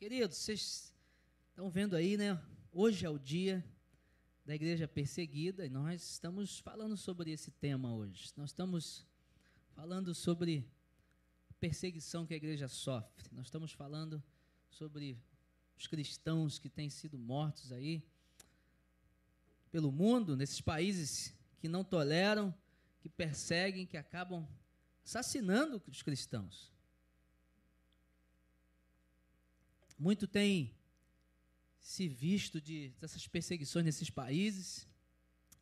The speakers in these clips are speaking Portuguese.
Queridos, vocês estão vendo aí, né? Hoje é o dia da igreja perseguida e nós estamos falando sobre esse tema hoje. Nós estamos falando sobre a perseguição que a igreja sofre. Nós estamos falando sobre os cristãos que têm sido mortos aí pelo mundo, nesses países que não toleram, que perseguem, que acabam assassinando os cristãos. Muito tem se visto de, dessas perseguições nesses países.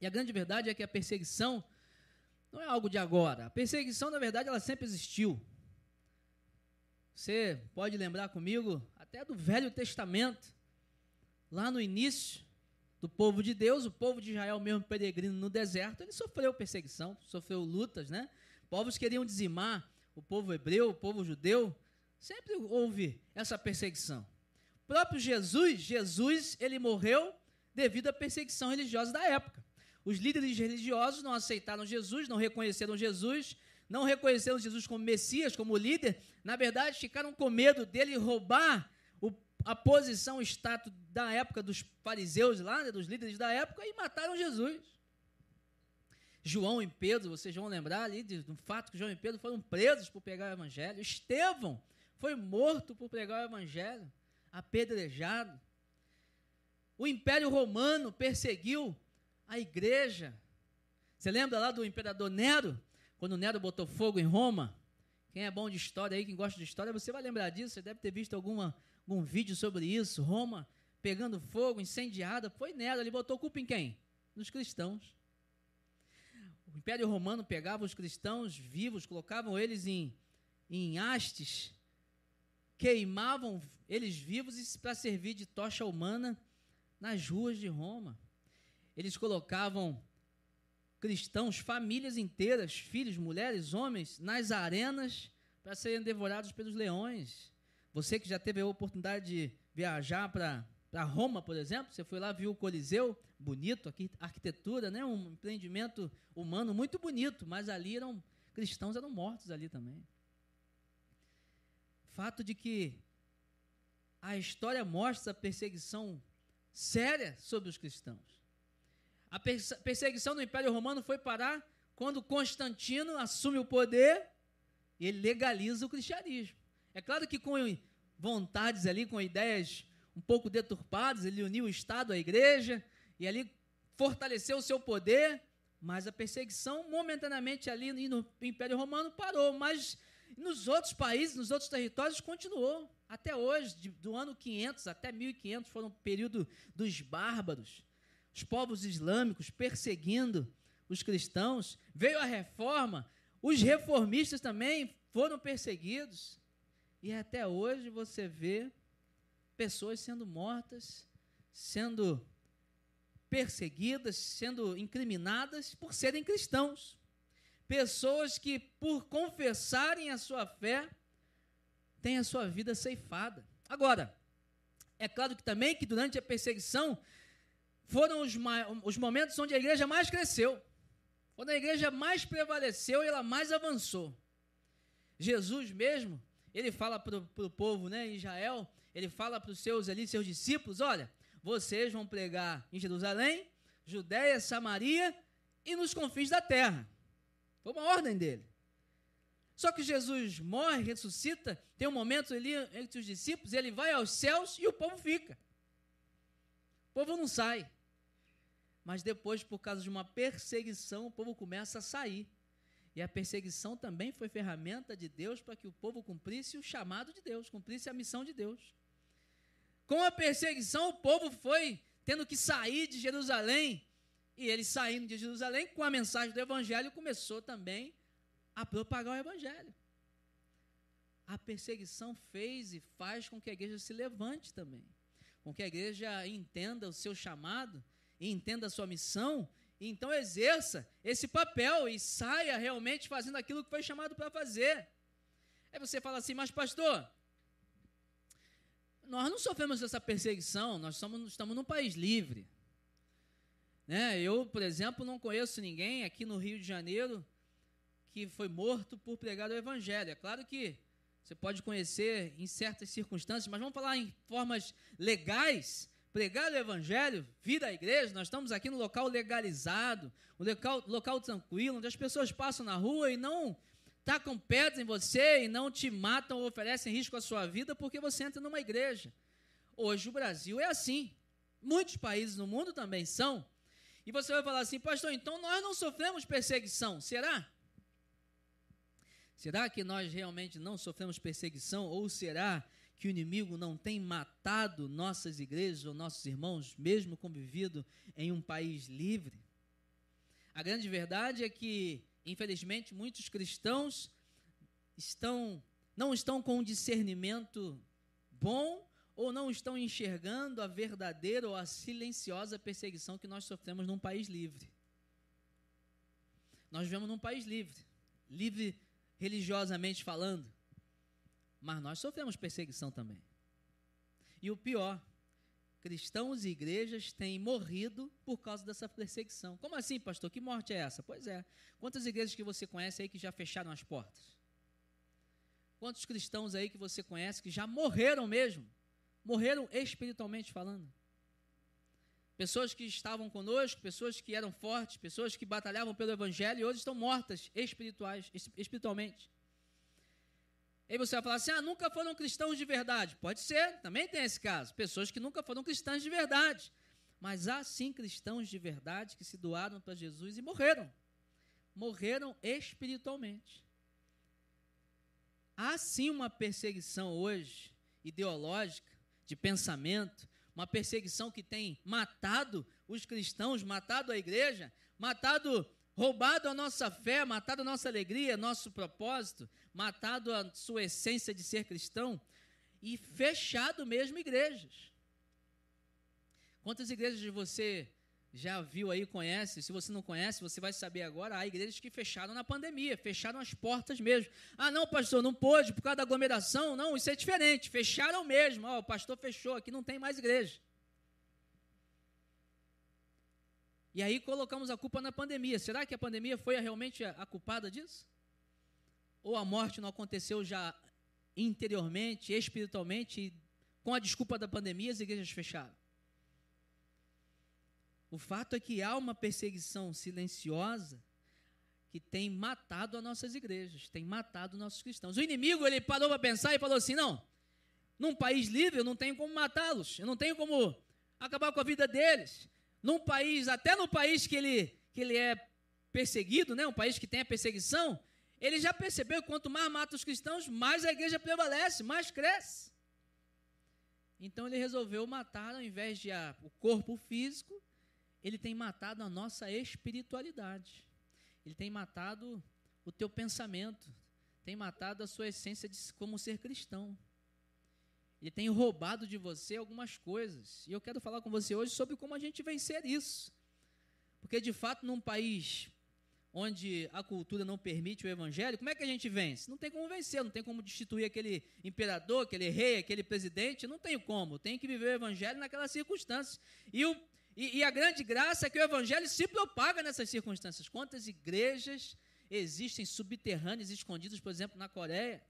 E a grande verdade é que a perseguição não é algo de agora. A perseguição, na verdade, ela sempre existiu. Você pode lembrar comigo até do Velho Testamento, lá no início do povo de Deus, o povo de Israel, mesmo peregrino no deserto, ele sofreu perseguição, sofreu lutas, né? Povos queriam dizimar o povo hebreu, o povo judeu, Sempre houve essa perseguição. O próprio Jesus, Jesus, ele morreu devido à perseguição religiosa da época. Os líderes religiosos não aceitaram Jesus, não reconheceram Jesus, não reconheceram Jesus como Messias, como líder. Na verdade, ficaram com medo dele roubar o, a posição, o status da época dos fariseus lá, né, dos líderes da época, e mataram Jesus. João e Pedro, vocês vão lembrar ali do fato que João e Pedro foram presos por pegar o evangelho. Estevão foi morto por pregar o evangelho, apedrejado. O Império Romano perseguiu a igreja. Você lembra lá do imperador Nero? Quando Nero botou fogo em Roma? Quem é bom de história aí, quem gosta de história, você vai lembrar disso. Você deve ter visto alguma, algum vídeo sobre isso. Roma pegando fogo, incendiada. Foi Nero, ele botou culpa em quem? Nos cristãos. O Império Romano pegava os cristãos vivos, colocavam eles em, em hastes queimavam eles vivos para servir de tocha humana nas ruas de Roma. Eles colocavam cristãos, famílias inteiras, filhos, mulheres, homens, nas arenas para serem devorados pelos leões. Você que já teve a oportunidade de viajar para Roma, por exemplo, você foi lá, viu o Coliseu, bonito, aqui, arquitetura, né? um empreendimento humano muito bonito, mas ali eram cristãos eram mortos ali também fato de que a história mostra perseguição séria sobre os cristãos. A perseguição do Império Romano foi parar quando Constantino assume o poder e ele legaliza o cristianismo. É claro que com vontades ali, com ideias um pouco deturpadas, ele uniu o Estado à igreja e ali fortaleceu o seu poder, mas a perseguição momentaneamente ali no Império Romano parou, mas nos outros países, nos outros territórios, continuou. Até hoje, de, do ano 500 até 1500, foram o período dos bárbaros. Os povos islâmicos perseguindo os cristãos. Veio a reforma, os reformistas também foram perseguidos. E até hoje você vê pessoas sendo mortas, sendo perseguidas, sendo incriminadas por serem cristãos pessoas que, por confessarem a sua fé, têm a sua vida ceifada. Agora, é claro que também que durante a perseguição foram os, os momentos onde a igreja mais cresceu, quando a igreja mais prevaleceu e ela mais avançou. Jesus mesmo, ele fala para o povo, né, Israel, ele fala para os seus ali, seus discípulos, olha, vocês vão pregar em Jerusalém, Judéia, Samaria e nos confins da terra. Foi uma ordem dele. Só que Jesus morre, ressuscita, tem um momento ali entre os discípulos, ele vai aos céus e o povo fica. O povo não sai. Mas depois, por causa de uma perseguição, o povo começa a sair. E a perseguição também foi ferramenta de Deus para que o povo cumprisse o chamado de Deus, cumprisse a missão de Deus. Com a perseguição, o povo foi tendo que sair de Jerusalém e ele saindo de Jerusalém com a mensagem do Evangelho, começou também a propagar o Evangelho. A perseguição fez e faz com que a igreja se levante também, com que a igreja entenda o seu chamado, entenda a sua missão, e então exerça esse papel e saia realmente fazendo aquilo que foi chamado para fazer. Aí você fala assim, mas pastor, nós não sofremos essa perseguição, nós somos, estamos num país livre. Né? Eu, por exemplo, não conheço ninguém aqui no Rio de Janeiro que foi morto por pregar o Evangelho. É claro que Você pode conhecer em certas circunstâncias, mas vamos falar em formas legais. Pregar o evangelho, vir à igreja, nós estamos aqui no local legalizado, um local, local tranquilo, onde as pessoas passam na rua e não tacam pedras em você e não te matam ou oferecem risco à sua vida porque você entra numa igreja. Hoje o Brasil é assim. Muitos países no mundo também são. E você vai falar assim, pastor, então nós não sofremos perseguição, será? Será que nós realmente não sofremos perseguição? Ou será que o inimigo não tem matado nossas igrejas ou nossos irmãos, mesmo convivido em um país livre? A grande verdade é que, infelizmente, muitos cristãos estão não estão com um discernimento bom ou não estão enxergando a verdadeira ou a silenciosa perseguição que nós sofremos num país livre. Nós vivemos num país livre, livre religiosamente falando, mas nós sofremos perseguição também. E o pior, cristãos e igrejas têm morrido por causa dessa perseguição. Como assim, pastor? Que morte é essa? Pois é. Quantas igrejas que você conhece aí que já fecharam as portas? Quantos cristãos aí que você conhece que já morreram mesmo? Morreram espiritualmente falando. Pessoas que estavam conosco, pessoas que eram fortes, pessoas que batalhavam pelo Evangelho e hoje estão mortas espirituais, espiritualmente. Aí você vai falar assim: ah, nunca foram cristãos de verdade. Pode ser, também tem esse caso. Pessoas que nunca foram cristãs de verdade. Mas há sim cristãos de verdade que se doaram para Jesus e morreram. Morreram espiritualmente. Há sim uma perseguição hoje ideológica de pensamento, uma perseguição que tem matado os cristãos, matado a igreja, matado, roubado a nossa fé, matado a nossa alegria, nosso propósito, matado a sua essência de ser cristão e fechado mesmo igrejas. Quantas igrejas você já viu aí, conhece. Se você não conhece, você vai saber agora. Há igrejas que fecharam na pandemia, fecharam as portas mesmo. Ah, não, pastor, não pôde por causa da aglomeração. Não, isso é diferente. Fecharam mesmo. Ó, o pastor fechou, aqui não tem mais igreja. E aí colocamos a culpa na pandemia. Será que a pandemia foi realmente a, a culpada disso? Ou a morte não aconteceu já interiormente, espiritualmente, e com a desculpa da pandemia as igrejas fecharam? O fato é que há uma perseguição silenciosa que tem matado as nossas igrejas, tem matado nossos cristãos. O inimigo, ele parou para pensar e falou assim: não, num país livre eu não tenho como matá-los, eu não tenho como acabar com a vida deles. Num país, até no país que ele, que ele é perseguido, né, um país que tem a perseguição, ele já percebeu que quanto mais mata os cristãos, mais a igreja prevalece, mais cresce. Então ele resolveu matar, ao invés de a, o corpo físico, ele tem matado a nossa espiritualidade. Ele tem matado o teu pensamento, tem matado a sua essência de como ser cristão. Ele tem roubado de você algumas coisas. E eu quero falar com você hoje sobre como a gente vencer isso. Porque, de fato, num país onde a cultura não permite o evangelho, como é que a gente vence? Não tem como vencer, não tem como destituir aquele imperador, aquele rei, aquele presidente, não tem como. Tem que viver o evangelho naquelas circunstâncias. E o e, e, a grande graça é que o evangelho se propaga nessas circunstâncias. Quantas igrejas existem subterrâneas, escondidas, por exemplo, na Coreia?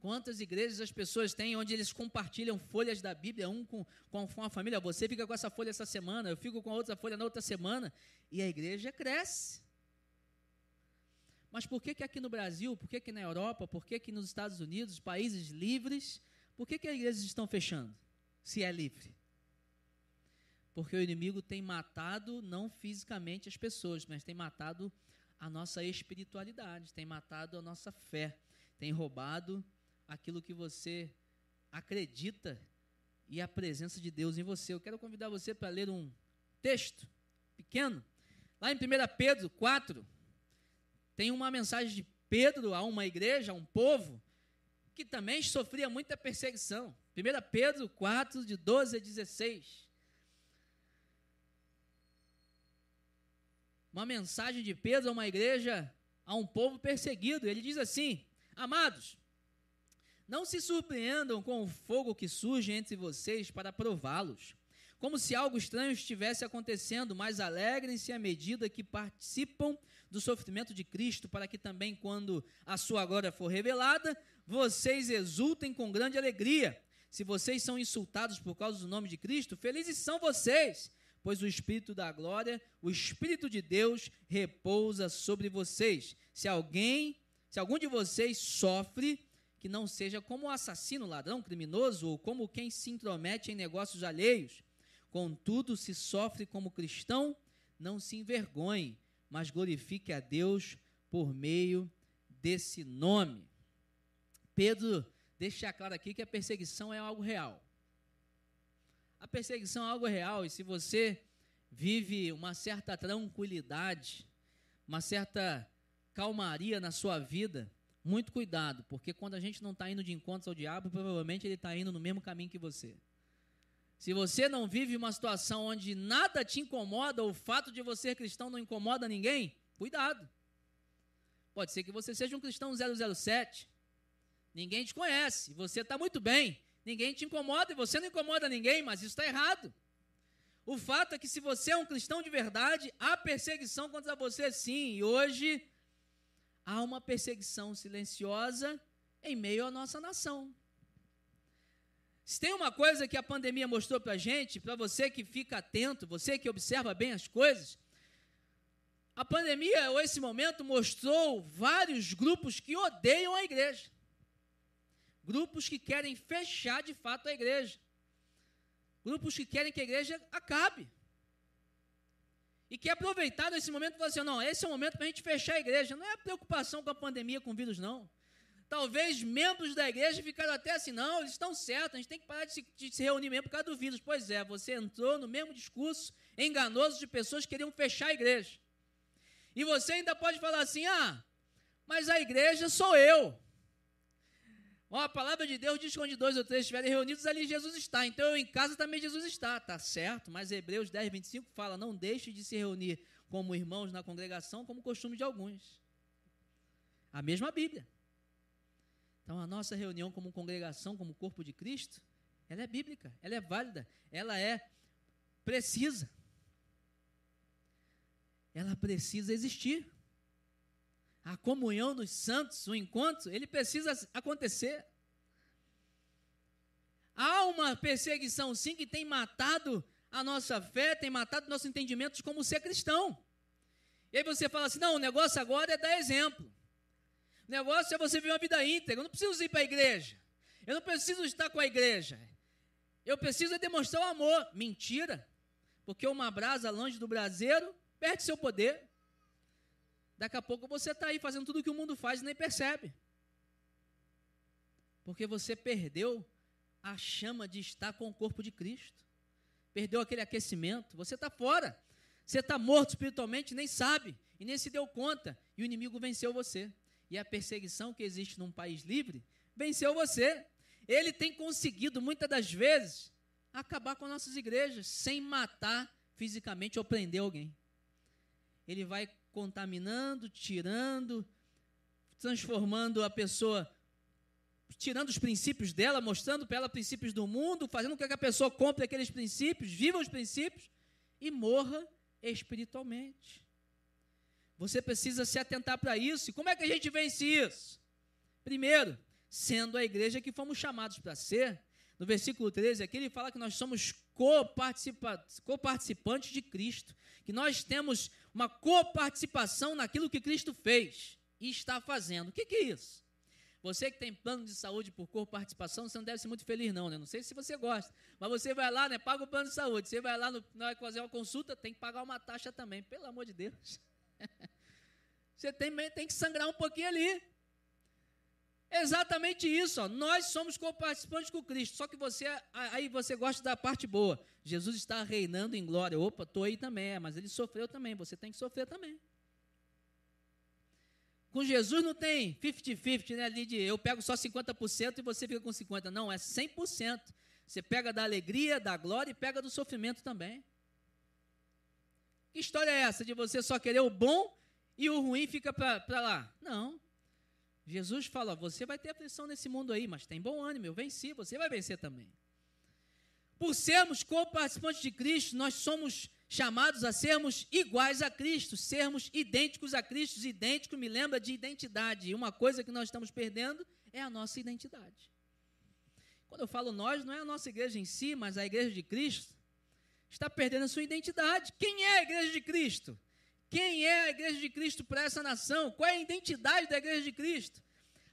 Quantas igrejas as pessoas têm onde eles compartilham folhas da Bíblia, um com, com, com a família? Você fica com essa folha essa semana, eu fico com outra folha na outra semana, e a igreja cresce. Mas por que, que aqui no Brasil, por que, que na Europa, por que, que nos Estados Unidos, países livres, por que, que as igrejas estão fechando, se é livre? Porque o inimigo tem matado não fisicamente as pessoas, mas tem matado a nossa espiritualidade, tem matado a nossa fé, tem roubado aquilo que você acredita e a presença de Deus em você. Eu quero convidar você para ler um texto pequeno, lá em 1 Pedro 4, tem uma mensagem de Pedro a uma igreja, a um povo, que também sofria muita perseguição. 1 Pedro 4, de 12 a 16. Uma mensagem de Pedro a uma igreja, a um povo perseguido. Ele diz assim: Amados, não se surpreendam com o fogo que surge entre vocês para prová-los, como se algo estranho estivesse acontecendo, mas alegrem-se à medida que participam do sofrimento de Cristo, para que também, quando a sua glória for revelada, vocês exultem com grande alegria. Se vocês são insultados por causa do nome de Cristo, felizes são vocês, pois o Espírito da glória, o Espírito de Deus, repousa sobre vocês. Se alguém, se algum de vocês sofre, que não seja como assassino, ladrão, criminoso ou como quem se intromete em negócios alheios. Contudo, se sofre como cristão, não se envergonhe, mas glorifique a Deus por meio desse nome. Pedro deixa claro aqui que a perseguição é algo real. A perseguição é algo real e se você vive uma certa tranquilidade, uma certa calmaria na sua vida, muito cuidado, porque quando a gente não está indo de encontro ao diabo, provavelmente ele está indo no mesmo caminho que você. Se você não vive uma situação onde nada te incomoda, o fato de você ser cristão não incomoda ninguém, cuidado. Pode ser que você seja um cristão 007. Ninguém te conhece, você está muito bem. Ninguém te incomoda e você não incomoda ninguém, mas isso está errado. O fato é que se você é um cristão de verdade, há perseguição contra você sim. E hoje há uma perseguição silenciosa em meio à nossa nação. Se tem uma coisa que a pandemia mostrou para a gente, para você que fica atento, você que observa bem as coisas, a pandemia, ou esse momento, mostrou vários grupos que odeiam a igreja. Grupos que querem fechar de fato a igreja. Grupos que querem que a igreja acabe. E que aproveitaram esse momento e falaram assim: não, esse é o momento para a gente fechar a igreja. Não é preocupação com a pandemia, com o vírus, não. Talvez membros da igreja ficaram até assim: não, eles estão certos, a gente tem que parar de se, de se reunir mesmo por causa do vírus. Pois é, você entrou no mesmo discurso enganoso de pessoas que queriam fechar a igreja. E você ainda pode falar assim: ah, mas a igreja sou eu. Ó, a palavra de Deus diz que onde dois ou três estiverem reunidos, ali Jesus está. Então eu em casa também Jesus está, tá certo? Mas Hebreus 10, 25 fala: não deixe de se reunir como irmãos na congregação, como costume de alguns. A mesma Bíblia. Então a nossa reunião como congregação, como corpo de Cristo, ela é bíblica, ela é válida, ela é precisa. Ela precisa existir a comunhão dos santos, o encontro, ele precisa acontecer. Há uma perseguição, sim, que tem matado a nossa fé, tem matado nossos entendimentos como ser cristão. E aí você fala assim: não, o negócio agora é dar exemplo. O negócio é você viver uma vida íntegra. Eu não preciso ir para a igreja. Eu não preciso estar com a igreja. Eu preciso é demonstrar o amor. Mentira. Porque uma brasa longe do braseiro perde seu poder. Daqui a pouco você está aí fazendo tudo o que o mundo faz e nem percebe. Porque você perdeu a chama de estar com o corpo de Cristo. Perdeu aquele aquecimento. Você está fora. Você está morto espiritualmente, nem sabe. E nem se deu conta. E o inimigo venceu você. E a perseguição que existe num país livre venceu você. Ele tem conseguido, muitas das vezes, acabar com nossas igrejas sem matar fisicamente ou prender alguém. Ele vai contaminando, tirando, transformando a pessoa, tirando os princípios dela, mostrando para ela princípios do mundo, fazendo com que a pessoa compre aqueles princípios, viva os princípios e morra espiritualmente. Você precisa se atentar para isso. E como é que a gente vence isso? Primeiro, sendo a igreja que fomos chamados para ser. No versículo 13 aqui ele fala que nós somos coparticipantes de Cristo, que nós temos uma coparticipação naquilo que Cristo fez e está fazendo. O que, que é isso? Você que tem plano de saúde por coparticipação, você não deve ser muito feliz, não, né? Não sei se você gosta, mas você vai lá, né? Paga o plano de saúde. Você vai lá no, na hora fazer uma consulta, tem que pagar uma taxa também, pelo amor de Deus. você tem, tem que sangrar um pouquinho ali. Exatamente isso, ó. nós somos coparticipantes com Cristo, só que você, aí você gosta da parte boa, Jesus está reinando em glória, opa, estou aí também, é, mas ele sofreu também, você tem que sofrer também. Com Jesus não tem 50-50, né, ali de eu pego só 50% e você fica com 50%, não, é 100%, você pega da alegria, da glória e pega do sofrimento também. Que história é essa de você só querer o bom e o ruim fica para lá? Não, Jesus fala: você vai ter aflição nesse mundo aí, mas tem bom ânimo, eu venci, você vai vencer também. por sermos co-participantes de Cristo, nós somos chamados a sermos iguais a Cristo, sermos idênticos a Cristo. Idêntico me lembra de identidade. E uma coisa que nós estamos perdendo é a nossa identidade. Quando eu falo nós, não é a nossa igreja em si, mas a igreja de Cristo está perdendo a sua identidade. Quem é a igreja de Cristo? Quem é a igreja de Cristo para essa nação? Qual é a identidade da igreja de Cristo?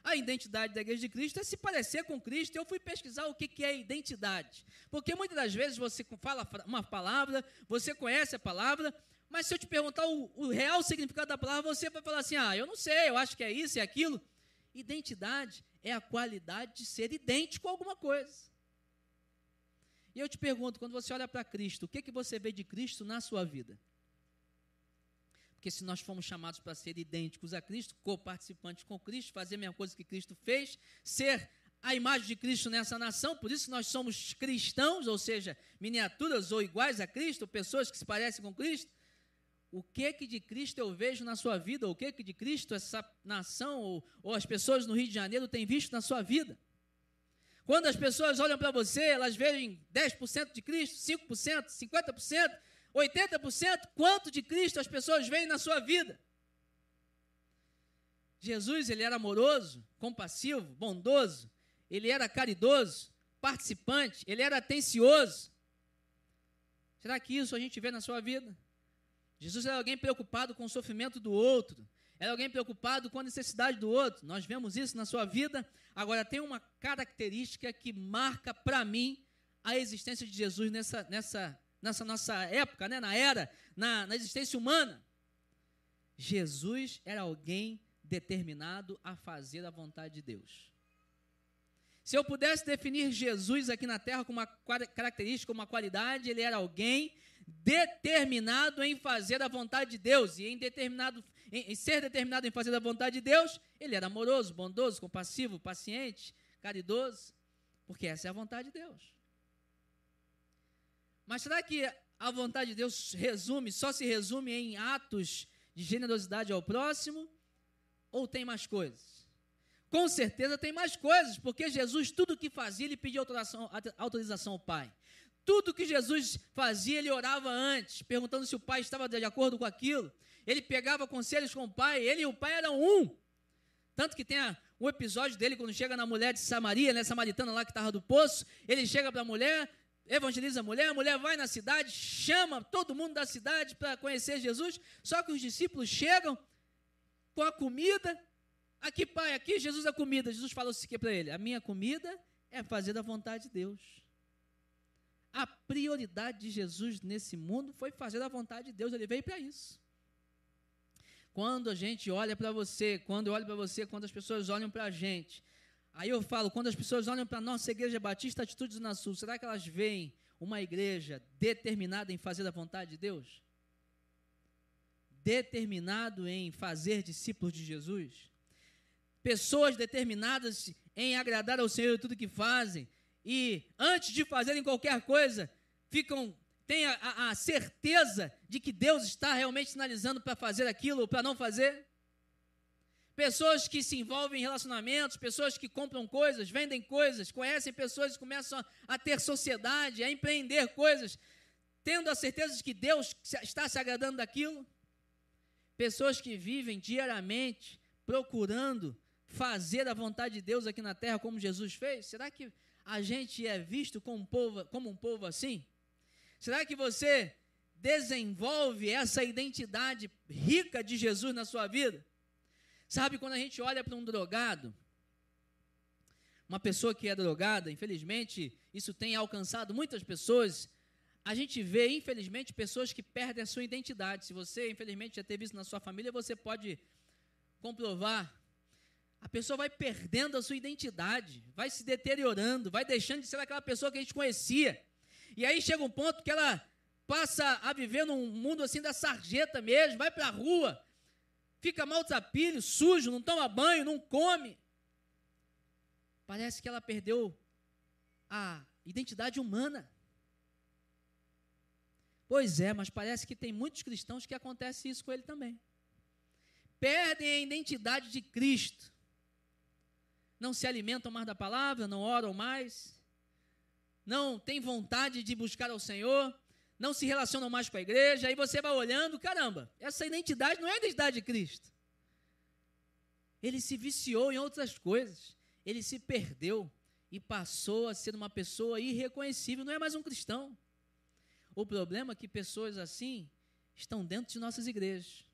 A identidade da igreja de Cristo é se parecer com Cristo. Eu fui pesquisar o que, é identidade. Porque muitas das vezes você fala uma palavra, você conhece a palavra, mas se eu te perguntar o, o real significado da palavra, você vai falar assim: ah, eu não sei, eu acho que é isso é aquilo. Identidade é a qualidade de ser idêntico a alguma coisa. E eu te pergunto, quando você olha para Cristo, o que, que você vê de Cristo na sua vida? Porque se nós fomos chamados para ser idênticos a Cristo, co-participantes com Cristo, fazer a mesma coisa que Cristo fez, ser a imagem de Cristo nessa nação, por isso nós somos cristãos, ou seja, miniaturas ou iguais a Cristo, pessoas que se parecem com Cristo. O que que de Cristo eu vejo na sua vida? O que que de Cristo essa nação ou, ou as pessoas no Rio de Janeiro têm visto na sua vida? Quando as pessoas olham para você, elas veem 10% de Cristo, 5%, 50%, 80%, quanto de Cristo as pessoas veem na sua vida? Jesus, ele era amoroso, compassivo, bondoso, ele era caridoso, participante, ele era atencioso. Será que isso a gente vê na sua vida? Jesus era alguém preocupado com o sofrimento do outro, era alguém preocupado com a necessidade do outro. Nós vemos isso na sua vida. Agora, tem uma característica que marca para mim a existência de Jesus nessa, nessa nessa nossa época, né, na era, na, na existência humana. Jesus era alguém determinado a fazer a vontade de Deus. Se eu pudesse definir Jesus aqui na terra como uma característica, uma qualidade, ele era alguém determinado em fazer a vontade de Deus. E em, determinado, em, em ser determinado em fazer a vontade de Deus, ele era amoroso, bondoso, compassivo, paciente, caridoso, porque essa é a vontade de Deus. Mas será que a vontade de Deus resume, só se resume em atos de generosidade ao próximo? Ou tem mais coisas? Com certeza tem mais coisas, porque Jesus, tudo que fazia, ele pedia autorização, autorização ao Pai. Tudo que Jesus fazia, ele orava antes, perguntando se o Pai estava de acordo com aquilo. Ele pegava conselhos com o Pai, ele e o Pai eram um. Tanto que tem um episódio dele, quando chega na mulher de Samaria, né, samaritana lá que estava do poço, ele chega para a mulher, evangeliza a mulher, a mulher vai na cidade, chama todo mundo da cidade para conhecer Jesus, só que os discípulos chegam com a comida, aqui pai, aqui Jesus a comida, Jesus o que para ele, a minha comida é fazer da vontade de Deus. A prioridade de Jesus nesse mundo foi fazer a vontade de Deus, ele veio para isso. Quando a gente olha para você, quando eu olho para você, quando as pessoas olham para a gente, Aí eu falo, quando as pessoas olham para a nossa igreja Batista Atitudes na Sul, será que elas veem uma igreja determinada em fazer a vontade de Deus? Determinado em fazer discípulos de Jesus? Pessoas determinadas em agradar ao Senhor em tudo que fazem e antes de fazerem qualquer coisa, ficam têm a, a certeza de que Deus está realmente sinalizando para fazer aquilo ou para não fazer? Pessoas que se envolvem em relacionamentos, pessoas que compram coisas, vendem coisas, conhecem pessoas e começam a, ter sociedade, a empreender coisas, tendo a certeza de que Deus está se agradando daquilo. Pessoas que vivem diariamente procurando fazer a vontade de Deus aqui na terra, como Jesus fez. Será que a gente é visto como um povo, como um povo assim? Será que você desenvolve essa identidade rica de Jesus na sua vida? Sabe, quando a gente olha para um drogado, uma pessoa que é drogada, infelizmente, isso tem alcançado muitas pessoas. A gente vê, infelizmente, pessoas que perdem a sua identidade. Se você, infelizmente, já teve isso na sua família, você pode comprovar. A pessoa vai perdendo a sua identidade, vai se deteriorando, vai deixando de ser aquela pessoa que a gente conhecia. E aí chega um ponto que ela passa a viver num mundo assim da sarjeta mesmo, vai para a rua, fica maltrapilho, sujo, não toma banho, não come. Parece que ela perdeu a identidade humana. Pois é, mas parece que tem muitos cristãos que acontece isso com ele também. Perdem a identidade de Cristo. Não se alimentam mais da palavra, não oram mais. não têm vontade de buscar ao Senhor, não se relacionam mais com a igreja, aí você vai olhando, caramba, essa identidade não é a identidade de Cristo. Ele se viciou em outras coisas, ele se perdeu e passou a ser uma pessoa irreconhecível, não é mais um cristão. O problema é que pessoas assim estão dentro de nossas igrejas,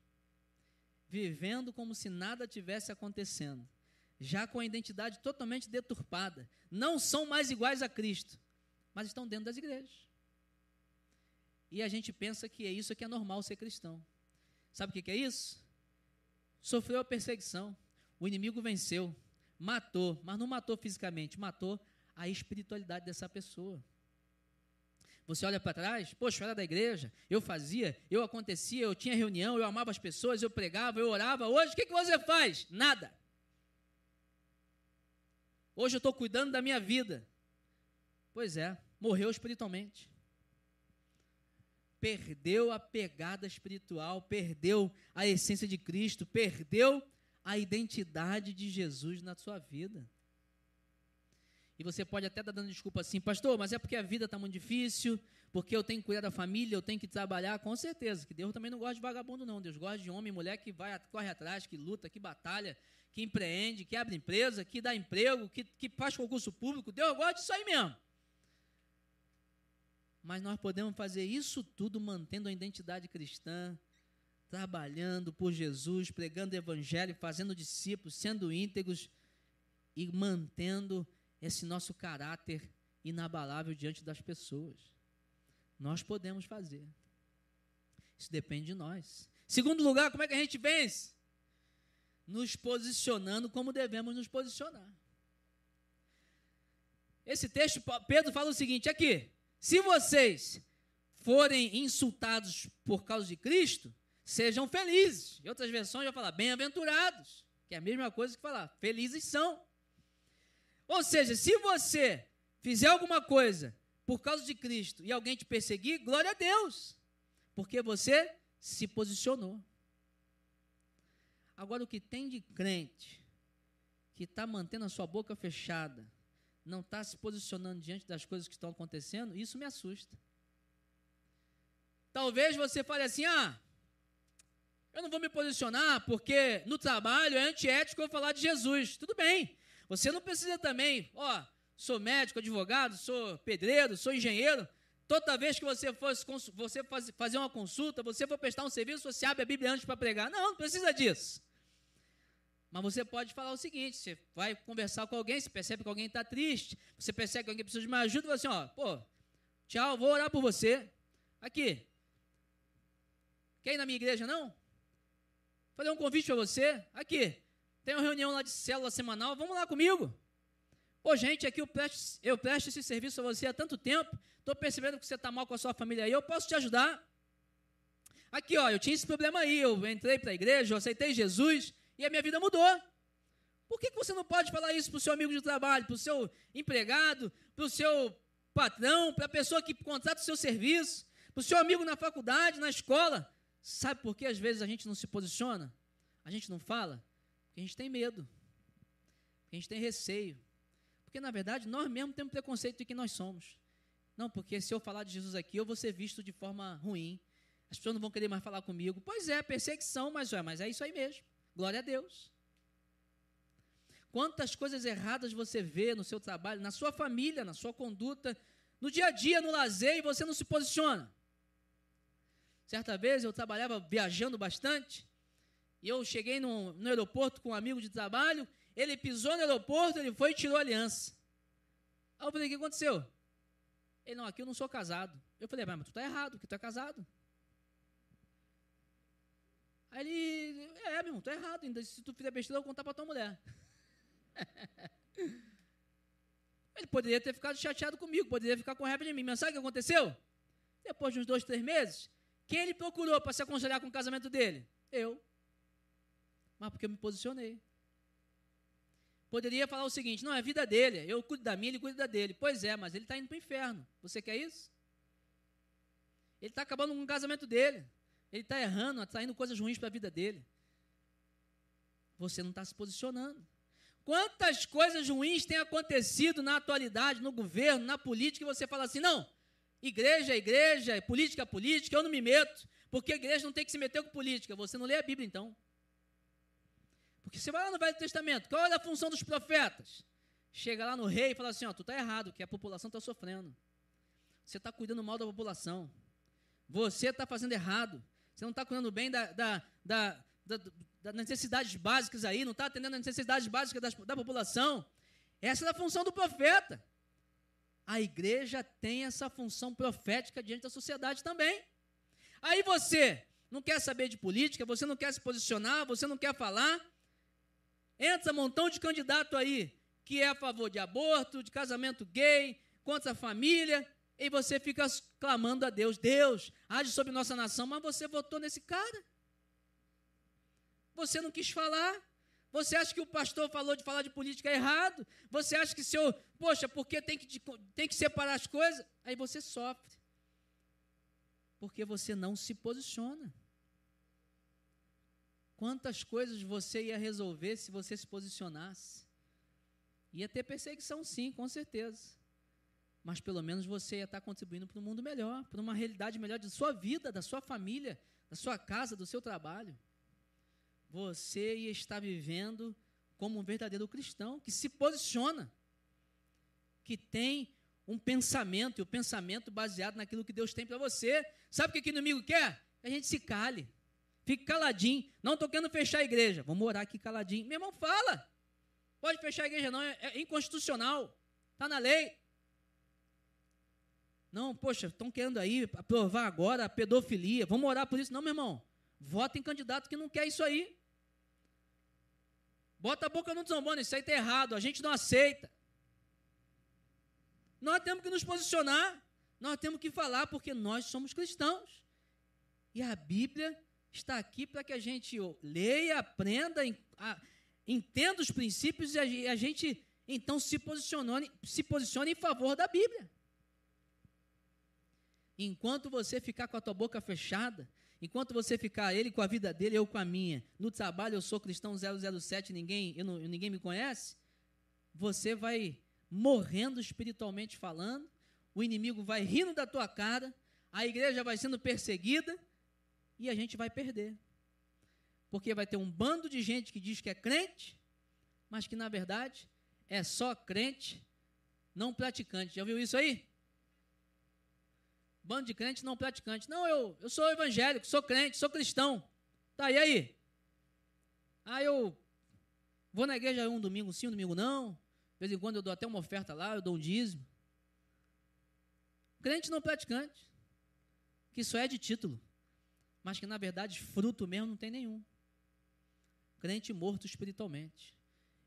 vivendo como se nada tivesse acontecendo, já com a identidade totalmente deturpada, não são mais iguais a Cristo, mas estão dentro das igrejas. E a gente pensa que é isso que é normal ser cristão. Sabe o que é isso? Sofreu a perseguição, o inimigo venceu, matou, mas não matou fisicamente, matou a espiritualidade dessa pessoa. Você olha para trás, poxa, eu era da igreja, eu fazia, eu acontecia, eu tinha reunião, eu amava as pessoas, eu pregava, eu orava. Hoje, o que, que você faz? Nada. Hoje eu estou cuidando da minha vida. Pois é, morreu espiritualmente. Perdeu a pegada espiritual, perdeu a essência de Cristo, perdeu a identidade de Jesus na sua vida. E você pode até estar dando desculpa assim, pastor, mas é porque a vida está muito difícil, porque eu tenho que cuidar da família, eu tenho que trabalhar, com certeza, que Deus também não gosta de vagabundo, não. Deus gosta de homem e mulher que vai, corre atrás, que luta, que batalha, que empreende, que abre empresa, que dá emprego, que, que faz concurso público. Deus gosta disso aí mesmo. Mas nós podemos fazer isso tudo mantendo a identidade cristã, trabalhando por Jesus, pregando o evangelho, fazendo discípulos, sendo íntegros e mantendo esse nosso caráter inabalável diante das pessoas. Nós podemos fazer. Isso depende de nós. Segundo lugar, como é que a gente vence? Nos posicionando como devemos nos posicionar. Esse texto, Pedro fala o seguinte: aqui, se vocês forem insultados por causa de Cristo, sejam felizes. Em outras versões vai falar bem-aventurados, que é a mesma coisa que falar felizes são. Ou seja, se você fizer alguma coisa por causa de Cristo e alguém te perseguir, glória a Deus, porque você se posicionou. Agora, o que tem de crente que está mantendo a sua boca fechada, não está se posicionando diante das coisas que estão acontecendo, isso me assusta. Talvez você fale assim: ah, eu não vou me posicionar porque no trabalho é antiético eu falar de Jesus. Tudo bem. Você não precisa também, ó, sou médico, advogado, sou pedreiro, sou engenheiro. Toda vez que você for você fazer uma consulta, você for prestar um serviço, você abre a Bíblia antes para pregar. Não, não precisa disso. Mas você pode falar o seguinte: você vai conversar com alguém, você percebe que alguém está triste, você percebe que alguém precisa de uma ajuda, você assim, ó, pô, tchau, vou orar por você. Aqui. Quer ir na minha igreja, não? fazer um convite para você. Aqui, tem uma reunião lá de célula semanal, vamos lá comigo. Ô, gente, aqui eu presto, eu presto esse serviço a você há tanto tempo, estou percebendo que você está mal com a sua família aí, eu posso te ajudar. Aqui, ó, eu tinha esse problema aí, eu entrei para a igreja, eu aceitei Jesus e a minha vida mudou. Por que, que você não pode falar isso para o seu amigo de trabalho, para o seu empregado, para o seu patrão, para a pessoa que contrata o seu serviço, para o seu amigo na faculdade, na escola? Sabe por que às vezes a gente não se posiciona? A gente não fala? Porque a gente tem medo. Porque a gente tem receio. Porque, na verdade, nós mesmos temos preconceito de quem nós somos. Não, porque se eu falar de Jesus aqui, eu vou ser visto de forma ruim. As pessoas não vão querer mais falar comigo. Pois é, perseguição, mas, é, mas é isso aí mesmo. Glória a Deus. Quantas coisas erradas você vê no seu trabalho, na sua família, na sua conduta, no dia a dia, no lazer, e você não se posiciona. Certa vez eu trabalhava viajando bastante, e eu cheguei no, no aeroporto com um amigo de trabalho, ele pisou no aeroporto, ele foi e tirou a aliança. Aí eu falei, o que aconteceu? Ele, não, aqui eu não sou casado. Eu falei, mas tu está errado, que tu é casado. Aí ele, é, meu irmão, é errado, ainda se tu fizer besteira, eu vou contar para tua mulher. ele poderia ter ficado chateado comigo, poderia ficar com raiva de mim. Mas sabe o que aconteceu? Depois de uns dois, três meses, quem ele procurou para se aconselhar com o casamento dele? Eu. Mas porque eu me posicionei. Poderia falar o seguinte: não, é a vida dele, eu cuido da minha, ele cuida da dele. Pois é, mas ele está indo para o inferno. Você quer isso? Ele está acabando com o casamento dele. Ele está errando, atraindo coisas ruins para a vida dele. Você não está se posicionando. Quantas coisas ruins têm acontecido na atualidade, no governo, na política, e você fala assim: não, igreja é igreja, política é política, eu não me meto, porque a igreja não tem que se meter com política. Você não lê a Bíblia, então. Porque você vai lá no Velho Testamento, qual é a função dos profetas? Chega lá no rei e fala assim: ó, tu está errado, que a população está sofrendo. Você está cuidando mal da população. Você está fazendo errado. Você não está cuidando bem da, da, da, das necessidades básicas aí, não está atendendo as necessidades básicas das, da população. Essa é a função do profeta. A igreja tem essa função profética diante da sociedade também. Aí você não quer saber de política, você não quer se posicionar, você não quer falar. Entra um montão de candidato aí que é a favor de aborto, de casamento gay, contra a família, e você fica clamando a Deus: Deus, age sobre nossa nação, mas você votou nesse cara. Você não quis falar. Você acha que o pastor falou de falar de política errado? Você acha que seu, poxa, porque tem que, tem que separar as coisas? Aí você sofre. Porque você não se posiciona. Quantas coisas você ia resolver se você se posicionasse? Ia ter perseguição, sim, com certeza. Mas pelo menos você ia estar contribuindo para um mundo melhor, para uma realidade melhor de sua vida, da sua família, da sua casa, do seu trabalho você ia estar vivendo como um verdadeiro cristão, que se posiciona, que tem um pensamento, e o pensamento baseado naquilo que Deus tem para você. Sabe o que, que o inimigo quer? Que a gente se cale, fique caladinho. Não estou querendo fechar a igreja, vamos orar aqui caladinho. Meu irmão, fala. Pode fechar a igreja, não, é, é inconstitucional, está na lei. Não, poxa, estão querendo aí aprovar agora a pedofilia, vamos orar por isso. Não, meu irmão, vota em candidato que não quer isso aí. Bota a boca no trombone, isso aí está errado, a gente não aceita. Nós temos que nos posicionar, nós temos que falar, porque nós somos cristãos. E a Bíblia está aqui para que a gente leia, aprenda, entenda os princípios e a gente então se posicione, se posicione em favor da Bíblia. Enquanto você ficar com a tua boca fechada, Enquanto você ficar ele com a vida dele, eu com a minha. No trabalho eu sou cristão 007, ninguém, eu não, ninguém me conhece. Você vai morrendo espiritualmente falando, o inimigo vai rindo da tua cara, a igreja vai sendo perseguida e a gente vai perder. Porque vai ter um bando de gente que diz que é crente, mas que na verdade é só crente, não praticante. Já viu isso aí? Bando de crente não praticante. Não, eu, eu sou evangélico, sou crente, sou cristão. Tá, e aí? Ah, eu vou na igreja um domingo sim, um domingo não. De vez em quando eu dou até uma oferta lá, eu dou um dízimo. Crente não praticante. Que isso é de título. Mas que na verdade fruto mesmo não tem nenhum. Crente morto espiritualmente.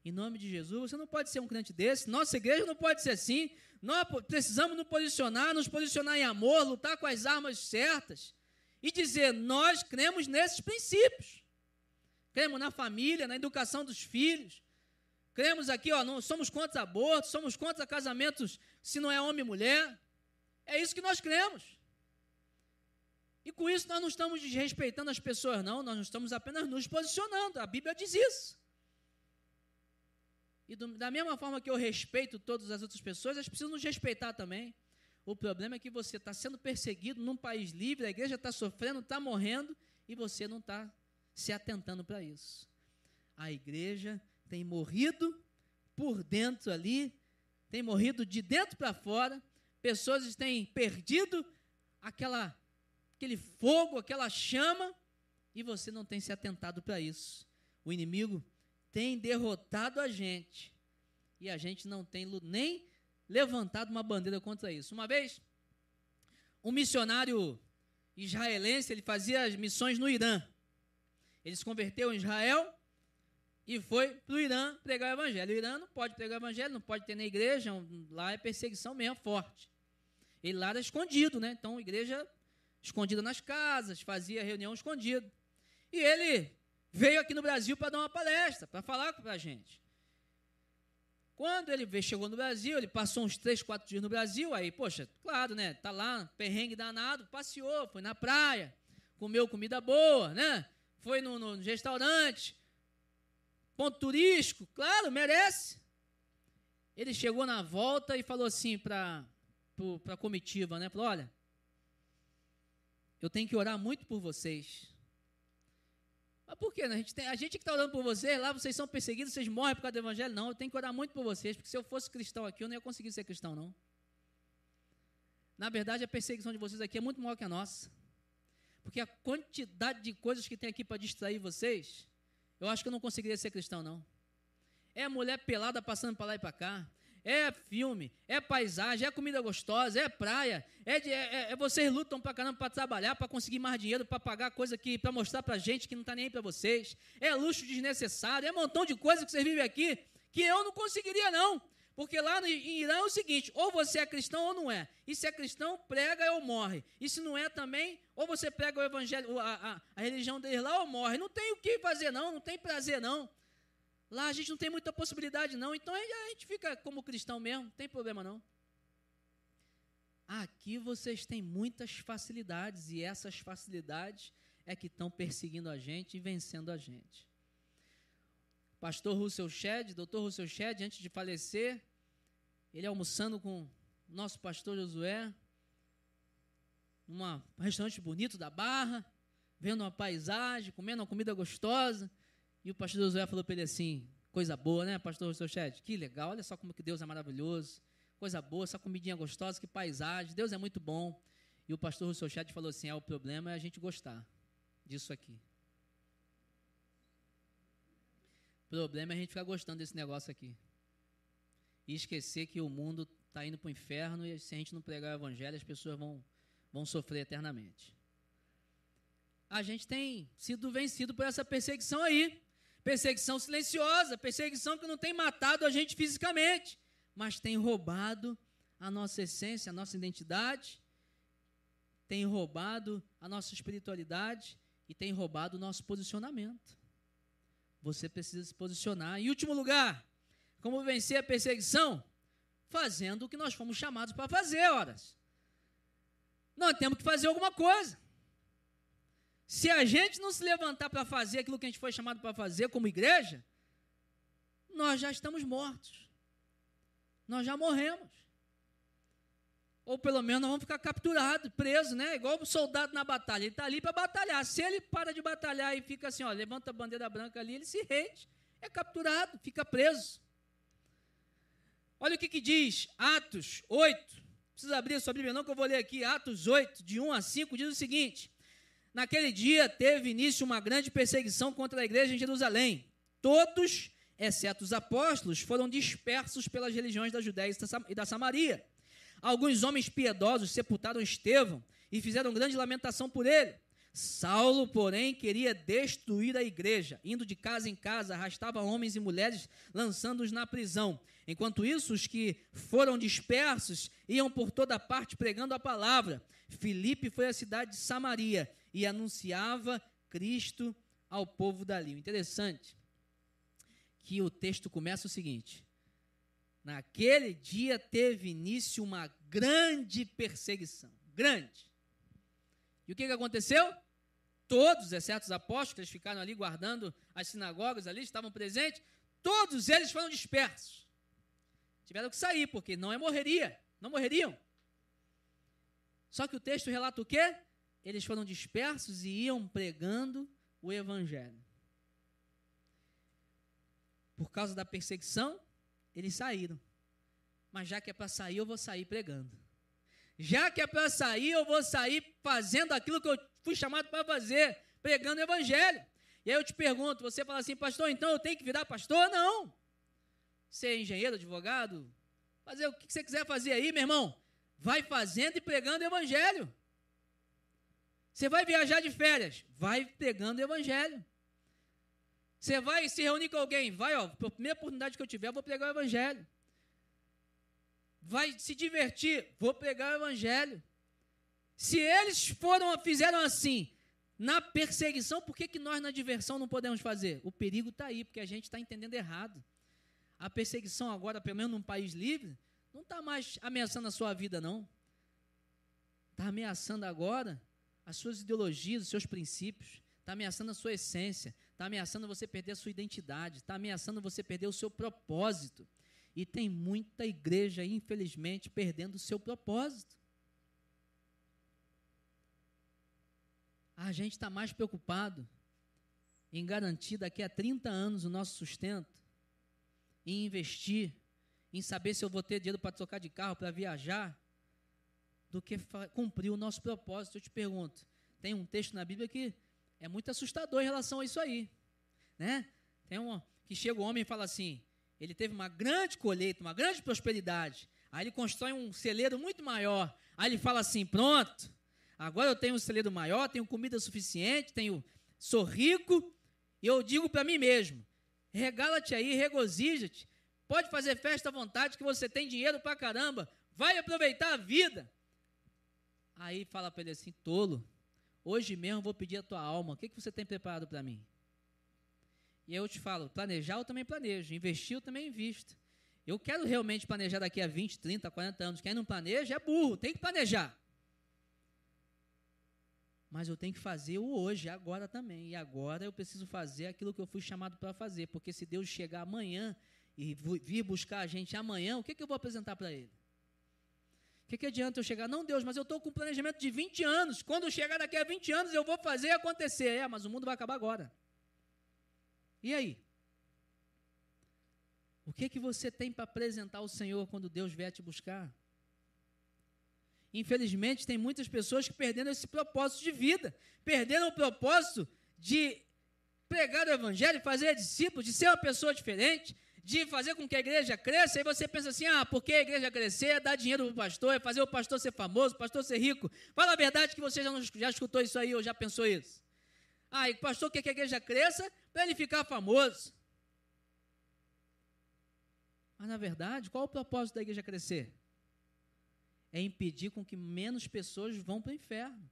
Em nome de Jesus, você não pode ser um crente desse. Nossa igreja não pode ser assim. Nós precisamos nos posicionar, nos posicionar em amor, lutar com as armas certas e dizer: nós cremos nesses princípios. Cremos na família, na educação dos filhos. Cremos aqui, ó, não somos contra aborto, somos contra casamentos se não é homem e mulher. É isso que nós cremos. E com isso nós não estamos desrespeitando as pessoas, não, nós não estamos apenas nos posicionando. A Bíblia diz isso. E do, da mesma forma que eu respeito todas as outras pessoas, elas precisam nos respeitar também. O problema é que você está sendo perseguido num país livre, a igreja está sofrendo, está morrendo, e você não está se atentando para isso. A igreja tem morrido por dentro ali, tem morrido de dentro para fora, pessoas têm perdido aquela, aquele fogo, aquela chama, e você não tem se atentado para isso. O inimigo tem derrotado a gente e a gente não tem nem levantado uma bandeira contra isso. Uma vez, um missionário israelense, ele fazia as missões no Irã. Ele se converteu em Israel e foi para o Irã pregar o evangelho. O Irã não pode pregar o evangelho, não pode ter na igreja, lá é perseguição mesmo forte. Ele lá era escondido, né? Então, igreja escondida nas casas, fazia reunião escondida. E ele veio aqui no Brasil para dar uma palestra, para falar com a gente. Quando ele chegou no Brasil, ele passou uns três, quatro dias no Brasil, aí, poxa, claro, né? Tá lá, perrengue danado, passeou, foi na praia, comeu comida boa, né? Foi no, no restaurante, ponto turístico, claro, merece. Ele chegou na volta e falou assim para a comitiva, né? Falou, olha, eu tenho que orar muito por vocês. Por quê? Né? A gente, tem, a gente que está orando por vocês, lá vocês são perseguidos, vocês morrem por causa do evangelho. Não, eu tenho que orar muito por vocês, porque se eu fosse cristão aqui, eu não ia conseguir ser cristão, não. Na verdade, a perseguição de vocês aqui é muito maior que a nossa. Porque a quantidade de coisas que tem aqui para distrair vocês, eu acho que eu não conseguiria ser cristão, não. É mulher pelada passando para lá e para cá é filme, é paisagem, é comida gostosa, é praia, é, de, é, é vocês lutam para caramba para trabalhar, para conseguir mais dinheiro, para pagar coisa que, para mostrar para gente que não está nem aí para vocês, é luxo desnecessário, é um montão de coisa que vocês vivem aqui que eu não conseguiria não, porque lá no, em Irã é o seguinte, ou você é cristão ou não é, e se é cristão, prega ou morre, e se não é também, ou você prega o evangelho, a, a, a religião deles lá ou morre, não tem o que fazer não, não tem prazer não, Lá a gente não tem muita possibilidade, não. Então a gente fica como cristão mesmo, não tem problema não. Aqui vocês têm muitas facilidades, e essas facilidades é que estão perseguindo a gente e vencendo a gente. Pastor Russell Shedd, doutor Russell Shedd, antes de falecer, ele almoçando com nosso pastor Josué, num restaurante bonito da Barra, vendo uma paisagem, comendo uma comida gostosa. E o pastor Josué falou para ele assim: coisa boa, né, pastor Rochete? Que legal, olha só como que Deus é maravilhoso. Coisa boa, essa comidinha gostosa, que paisagem, Deus é muito bom. E o pastor Rochete falou assim: é, o problema é a gente gostar disso aqui. O problema é a gente ficar gostando desse negócio aqui. E esquecer que o mundo está indo para o inferno e se a gente não pregar o evangelho, as pessoas vão, vão sofrer eternamente. A gente tem sido vencido por essa perseguição aí. Perseguição silenciosa, perseguição que não tem matado a gente fisicamente, mas tem roubado a nossa essência, a nossa identidade, tem roubado a nossa espiritualidade e tem roubado o nosso posicionamento. Você precisa se posicionar. Em último lugar, como vencer a perseguição? Fazendo o que nós fomos chamados para fazer, horas. Nós temos que fazer alguma coisa. Se a gente não se levantar para fazer aquilo que a gente foi chamado para fazer como igreja, nós já estamos mortos. Nós já morremos. Ou pelo menos nós vamos ficar capturados, presos, né? Igual o soldado na batalha. Ele está ali para batalhar. Se ele para de batalhar e fica assim, ó, levanta a bandeira branca ali, ele se rende. É capturado, fica preso. Olha o que, que diz Atos 8. Não precisa abrir a sua Bíblia, não, que eu vou ler aqui. Atos 8, de 1 a 5, diz o seguinte: Naquele dia teve início uma grande perseguição contra a igreja em Jerusalém. Todos, exceto os apóstolos, foram dispersos pelas religiões da Judéia e da Samaria. Alguns homens piedosos sepultaram Estevão e fizeram grande lamentação por ele. Saulo, porém, queria destruir a igreja, indo de casa em casa, arrastava homens e mulheres, lançando-os na prisão. Enquanto isso, os que foram dispersos iam por toda parte pregando a palavra. Filipe foi à cidade de Samaria e anunciava Cristo ao povo dali. O interessante que o texto começa o seguinte: Naquele dia teve início uma grande perseguição, grande. E o que, aconteceu? Todos, exceto os apóstolos, eles ficaram ali guardando as sinagogas ali, estavam presentes, todos eles foram dispersos. Tiveram que sair, porque não é morreria, não morreriam. Só que o texto relata o quê? Eles foram dispersos e iam pregando o evangelho. Por causa da perseguição, eles saíram. Mas já que é para sair, eu vou sair pregando. Já que é para sair, eu vou sair fazendo aquilo que eu fui chamado para fazer, pregando o evangelho. E aí eu te pergunto, você fala assim, pastor, então eu tenho que virar pastor? Não. Ser é engenheiro, advogado, fazer o que você quiser fazer aí, meu irmão. Vai fazendo e pregando o evangelho. Você vai viajar de férias, vai pegando o evangelho. Você vai se reunir com alguém, vai, ó, a primeira oportunidade que eu tiver, eu vou pregar o evangelho. Vai se divertir, vou pregar o evangelho. Se eles foram, fizeram assim, na perseguição, por que, que nós na diversão não podemos fazer? O perigo está aí, porque a gente está entendendo errado. A perseguição agora, pelo menos num país livre, não está mais ameaçando a sua vida, não. Está ameaçando agora as suas ideologias, os seus princípios, está ameaçando a sua essência, está ameaçando você perder a sua identidade, está ameaçando você perder o seu propósito. E tem muita igreja, infelizmente, perdendo o seu propósito. A gente está mais preocupado em garantir daqui a 30 anos o nosso sustento, em investir, em saber se eu vou ter dinheiro para trocar de carro, para viajar, do que cumprir o nosso propósito. Eu te pergunto, tem um texto na Bíblia que é muito assustador em relação a isso aí, né? Tem um que chega o homem e fala assim: ele teve uma grande colheita, uma grande prosperidade. Aí ele constrói um celeiro muito maior. Aí ele fala assim: pronto, agora eu tenho um celeiro maior, tenho comida suficiente, tenho, sou rico. E eu digo para mim mesmo: regala-te aí, regozija-te. Pode fazer festa à vontade, que você tem dinheiro para caramba. Vai aproveitar a vida. Aí fala para ele assim: tolo, hoje mesmo vou pedir a tua alma. O que, que você tem preparado para mim? E eu te falo, planejar eu também planejo, investir eu também invisto. Eu quero realmente planejar daqui a 20, 30, 40 anos. Quem não planeja é burro, tem que planejar. Mas eu tenho que fazer o hoje, agora também. E agora eu preciso fazer aquilo que eu fui chamado para fazer. Porque se Deus chegar amanhã e vir buscar a gente amanhã, o que, que eu vou apresentar para Ele? O que, que adianta eu chegar? Não, Deus, mas eu estou com um planejamento de 20 anos. Quando chegar daqui a 20 anos, eu vou fazer acontecer. É, mas o mundo vai acabar agora. E aí? O que que você tem para apresentar ao Senhor quando Deus vier te buscar? Infelizmente, tem muitas pessoas que perderam esse propósito de vida, perderam o propósito de pregar o evangelho, fazer discípulos, de ser uma pessoa diferente, de fazer com que a igreja cresça, e você pensa assim: ah, porque a igreja crescer é dar dinheiro para o pastor, é fazer o pastor ser famoso, o pastor ser rico. Fala a verdade que você já, não, já escutou isso aí ou já pensou isso. Ah, e o pastor quer que a igreja cresça para ele ficar famoso. Mas na verdade, qual o propósito da igreja crescer? É impedir com que menos pessoas vão para o inferno.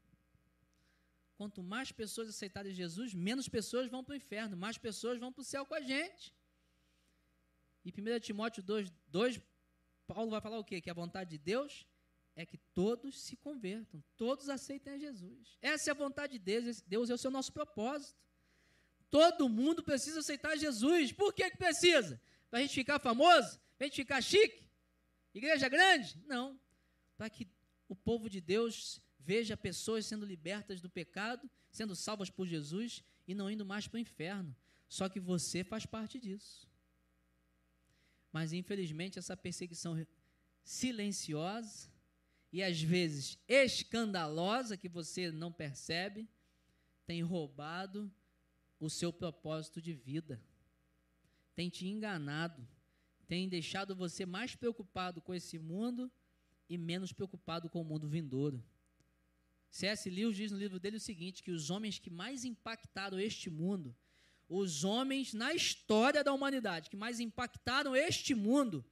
Quanto mais pessoas aceitarem Jesus, menos pessoas vão para o inferno, mais pessoas vão para o céu com a gente. E 1 Timóteo 2, 2, Paulo vai falar o quê? Que a vontade de Deus é que todos se convertam, todos aceitem a Jesus. Essa é a vontade de Deus, Deus é o seu nosso propósito. Todo mundo precisa aceitar Jesus. Por que, que precisa? Para a gente ficar famoso? Para a gente ficar chique? Igreja grande? Não. Para que o povo de Deus veja pessoas sendo libertas do pecado, sendo salvas por Jesus e não indo mais para o inferno. Só que você faz parte disso. Mas infelizmente essa perseguição silenciosa e às vezes escandalosa que você não percebe tem roubado o seu propósito de vida. Tem te enganado, tem deixado você mais preocupado com esse mundo e menos preocupado com o mundo vindouro. C.S. Lewis diz no livro dele o seguinte: que os homens que mais impactaram este mundo, os homens na história da humanidade que mais impactaram este mundo,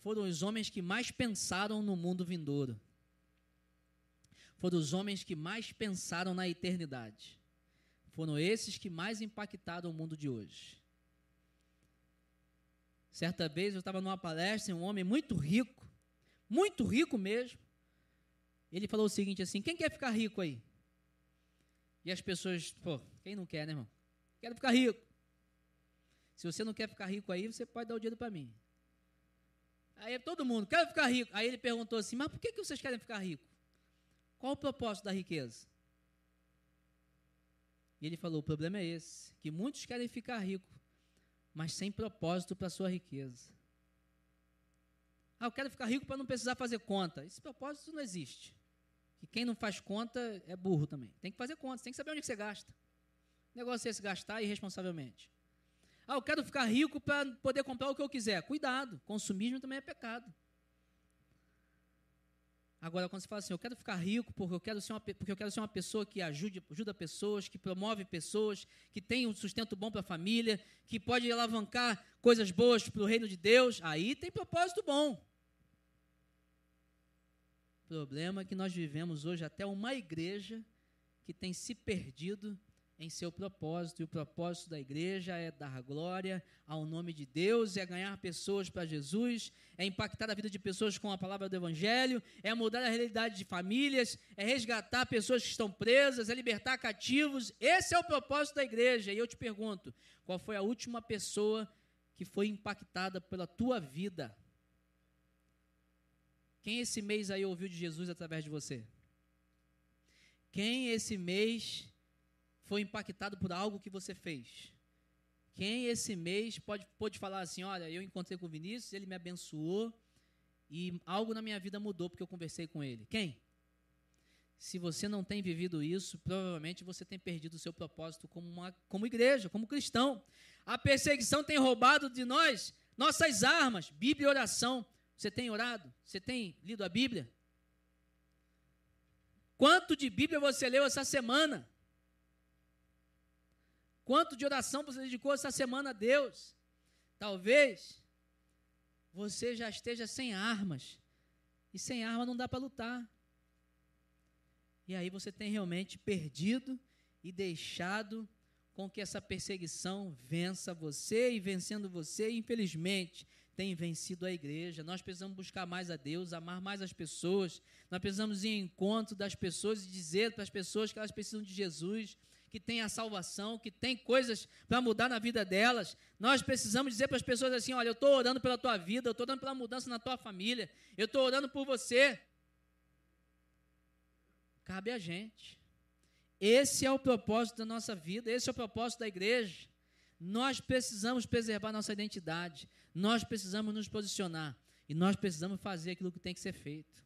foram os homens que mais pensaram no mundo vindouro. Foram os homens que mais pensaram na eternidade foram esses que mais impactaram o mundo de hoje. Certa vez eu estava numa palestra, um homem muito rico, muito rico mesmo. Ele falou o seguinte assim: quem quer ficar rico aí? E as pessoas, pô, quem não quer, né, irmão? Quero ficar rico. Se você não quer ficar rico aí, você pode dar o dinheiro para mim. Aí todo mundo, quero ficar rico. Aí ele perguntou assim: mas por que, que vocês querem ficar rico? Qual o propósito da riqueza? E ele falou: o problema é esse, que muitos querem ficar ricos, mas sem propósito para a sua riqueza. Ah, eu quero ficar rico para não precisar fazer conta. Esse propósito não existe. Que quem não faz conta é burro também. Tem que fazer conta, tem que saber onde que você gasta. O negócio é se gastar irresponsavelmente. Ah, eu quero ficar rico para poder comprar o que eu quiser. Cuidado, consumismo também é pecado. Agora, quando você fala assim, eu quero ficar rico porque eu quero ser uma, porque eu quero ser uma pessoa que ajude, ajuda pessoas, que promove pessoas, que tem um sustento bom para a família, que pode alavancar coisas boas para o reino de Deus, aí tem propósito bom. O problema é que nós vivemos hoje até uma igreja que tem se perdido em seu propósito. E o propósito da igreja é dar glória ao nome de Deus, é ganhar pessoas para Jesus, é impactar a vida de pessoas com a palavra do Evangelho, é mudar a realidade de famílias, é resgatar pessoas que estão presas, é libertar cativos. Esse é o propósito da igreja. E eu te pergunto: qual foi a última pessoa que foi impactada pela tua vida? Quem esse mês aí ouviu de Jesus através de você? Quem esse mês foi impactado por algo que você fez? Quem esse mês pode, pode falar assim: olha, eu encontrei com o Vinícius, ele me abençoou e algo na minha vida mudou porque eu conversei com ele? Quem? Se você não tem vivido isso, provavelmente você tem perdido o seu propósito como, uma, como igreja, como cristão. A perseguição tem roubado de nós nossas armas, Bíblia e oração. Você tem orado? Você tem lido a Bíblia? Quanto de Bíblia você leu essa semana? Quanto de oração você dedicou essa semana a Deus? Talvez você já esteja sem armas. E sem arma não dá para lutar. E aí você tem realmente perdido e deixado com que essa perseguição vença você e vencendo você, infelizmente, tem vencido a igreja. Nós precisamos buscar mais a Deus, amar mais as pessoas. Nós precisamos ir em encontro das pessoas e dizer para as pessoas que elas precisam de Jesus, que tem a salvação, que tem coisas para mudar na vida delas. Nós precisamos dizer para as pessoas assim: olha, eu estou orando pela tua vida, eu estou orando pela mudança na tua família, eu estou orando por você. Cabe a gente. Esse é o propósito da nossa vida, esse é o propósito da igreja. Nós precisamos preservar nossa identidade. Nós precisamos nos posicionar e nós precisamos fazer aquilo que tem que ser feito.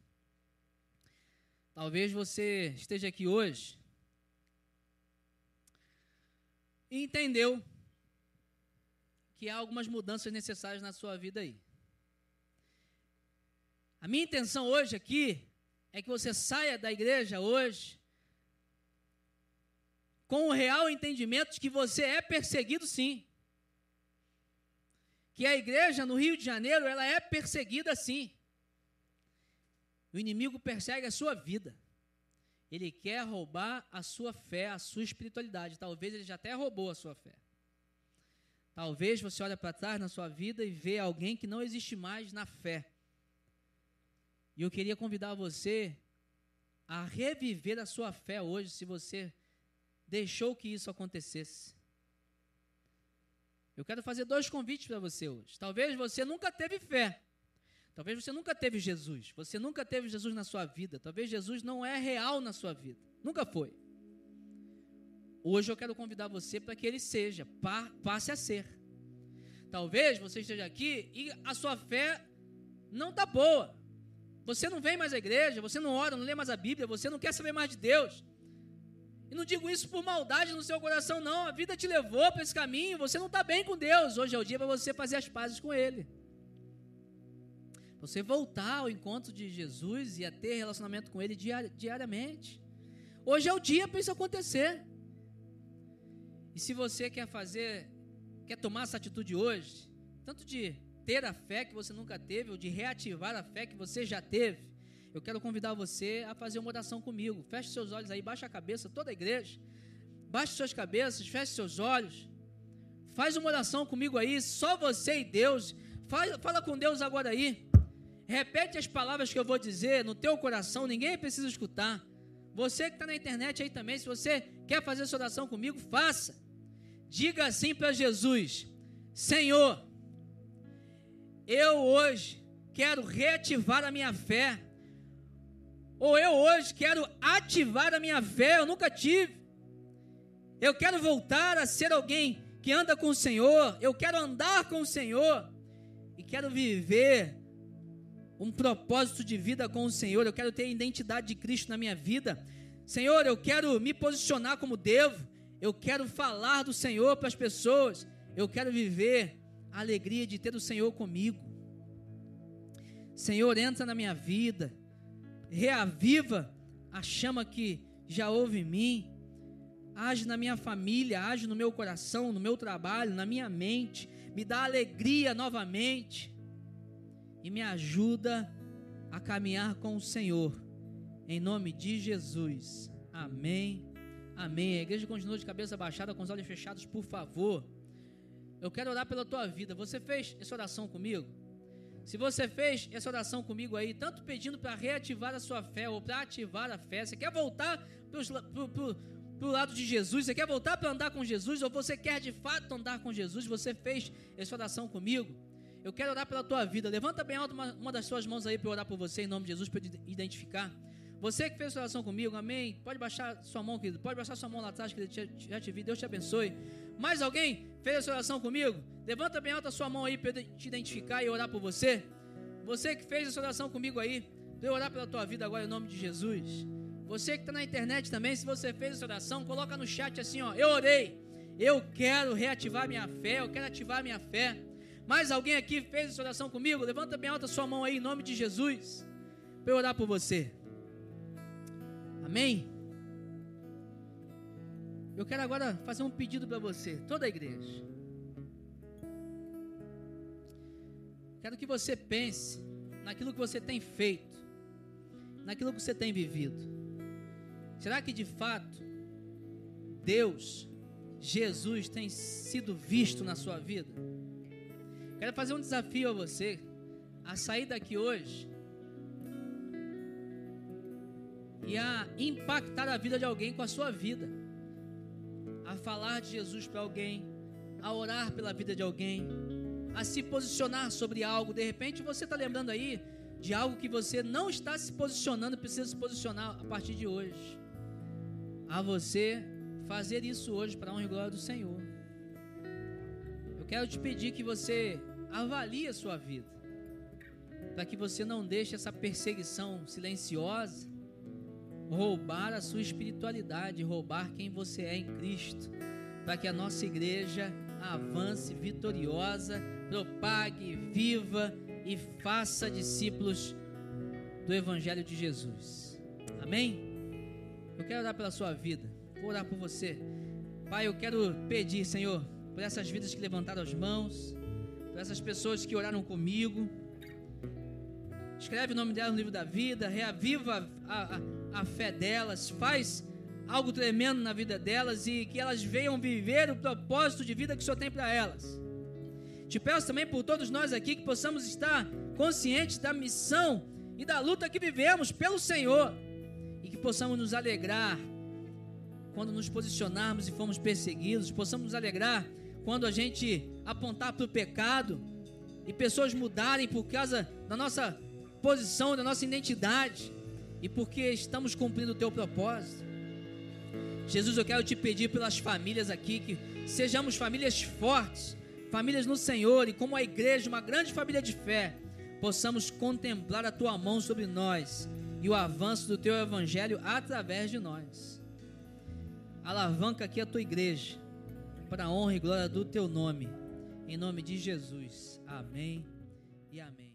Talvez você esteja aqui hoje e entendeu que há algumas mudanças necessárias na sua vida aí. A minha intenção hoje aqui é que você saia da igreja hoje com o real entendimento de que você é perseguido sim que a igreja no Rio de Janeiro ela é perseguida sim. O inimigo persegue a sua vida. Ele quer roubar a sua fé, a sua espiritualidade. Talvez ele já até roubou a sua fé. Talvez você olhe para trás na sua vida e vê alguém que não existe mais na fé. E eu queria convidar você a reviver a sua fé hoje, se você deixou que isso acontecesse. Eu quero fazer dois convites para você hoje. Talvez você nunca teve fé. Talvez você nunca teve Jesus. Você nunca teve Jesus na sua vida. Talvez Jesus não é real na sua vida. Nunca foi. Hoje eu quero convidar você para que ele seja, passe a ser. Talvez você esteja aqui e a sua fé não está boa. Você não vem mais à igreja, você não ora, não lê mais a Bíblia, você não quer saber mais de Deus. E não digo isso por maldade no seu coração, não. A vida te levou para esse caminho, você não está bem com Deus. Hoje é o dia para você fazer as pazes com Ele. Você voltar ao encontro de Jesus e a ter relacionamento com Ele diariamente. Hoje é o dia para isso acontecer. E se você quer fazer, quer tomar essa atitude hoje, tanto de ter a fé que você nunca teve, ou de reativar a fé que você já teve, eu quero convidar você a fazer uma oração comigo. Feche seus olhos aí, baixa a cabeça, toda a igreja. Baixe suas cabeças, feche seus olhos. Faz uma oração comigo aí, só você e Deus. Fala, fala com Deus agora aí. Repete as palavras que eu vou dizer no teu coração, ninguém precisa escutar. Você que está na internet aí também, se você quer fazer essa oração comigo, faça. Diga assim para Jesus: Senhor, eu hoje quero reativar a minha fé ou eu hoje quero ativar a minha fé, eu nunca tive. Eu quero voltar a ser alguém que anda com o Senhor, eu quero andar com o Senhor e quero viver um propósito de vida com o Senhor, eu quero ter a identidade de Cristo na minha vida. Senhor, eu quero me posicionar como devo, eu quero falar do Senhor para as pessoas, eu quero viver a alegria de ter o Senhor comigo. Senhor, entra na minha vida, reaviva a chama que já houve em mim. Age na minha família, age no meu coração, no meu trabalho, na minha mente. Me dá alegria novamente. E me ajuda a caminhar com o Senhor. Em nome de Jesus. Amém. Amém. A igreja continua de cabeça baixada, com os olhos fechados, por favor. Eu quero orar pela tua vida. Você fez essa oração comigo? Se você fez essa oração comigo aí, tanto pedindo para reativar a sua fé ou para ativar a fé, você quer voltar para o lado de Jesus, você quer voltar para andar com Jesus, ou você quer de fato andar com Jesus, você fez essa oração comigo? Eu quero orar pela tua vida. Levanta bem alto uma, uma das suas mãos aí para orar por você, em nome de Jesus, para identificar. Você que fez oração comigo, amém? Pode baixar sua mão, querido. Pode baixar sua mão lá atrás, que já te vi. Deus te abençoe. Mais alguém fez essa oração comigo? Levanta bem alta sua mão aí para te identificar e orar por você. Você que fez essa oração comigo aí, eu orar pela tua vida agora em nome de Jesus. Você que está na internet também, se você fez essa oração, coloca no chat assim, ó. Eu orei. Eu quero reativar minha fé. Eu quero ativar minha fé. Mais alguém aqui fez essa oração comigo? Levanta bem alta sua mão aí em nome de Jesus. Para eu orar por você. Amém? Eu quero agora fazer um pedido para você, toda a igreja. Quero que você pense naquilo que você tem feito, naquilo que você tem vivido. Será que de fato Deus, Jesus, tem sido visto na sua vida? Quero fazer um desafio a você, a sair daqui hoje e a impactar a vida de alguém com a sua vida, a falar de Jesus para alguém, a orar pela vida de alguém, a se posicionar sobre algo. De repente você está lembrando aí de algo que você não está se posicionando, precisa se posicionar a partir de hoje. A você fazer isso hoje para a honra e glória do Senhor. Eu quero te pedir que você avalie a sua vida, para que você não deixe essa perseguição silenciosa roubar a sua espiritualidade, roubar quem você é em Cristo, para que a nossa igreja avance vitoriosa, propague, viva e faça discípulos do Evangelho de Jesus. Amém? Eu quero orar pela sua vida, vou orar por você. Pai, eu quero pedir, Senhor, por essas vidas que levantaram as mãos, por essas pessoas que oraram comigo. Escreve o nome dela no livro da vida, reaviva a, a a fé delas, faz algo tremendo na vida delas e que elas venham viver o propósito de vida que o Senhor tem para elas. Te peço também por todos nós aqui que possamos estar conscientes da missão e da luta que vivemos pelo Senhor e que possamos nos alegrar quando nos posicionarmos e fomos perseguidos, possamos nos alegrar quando a gente apontar para o pecado e pessoas mudarem por causa da nossa posição, da nossa identidade e porque estamos cumprindo o teu propósito. Jesus, eu quero te pedir pelas famílias aqui que sejamos famílias fortes, famílias no Senhor e como a igreja, uma grande família de fé, possamos contemplar a tua mão sobre nós e o avanço do teu evangelho através de nós. Alavanca aqui a tua igreja para a honra e glória do teu nome. Em nome de Jesus. Amém e amém.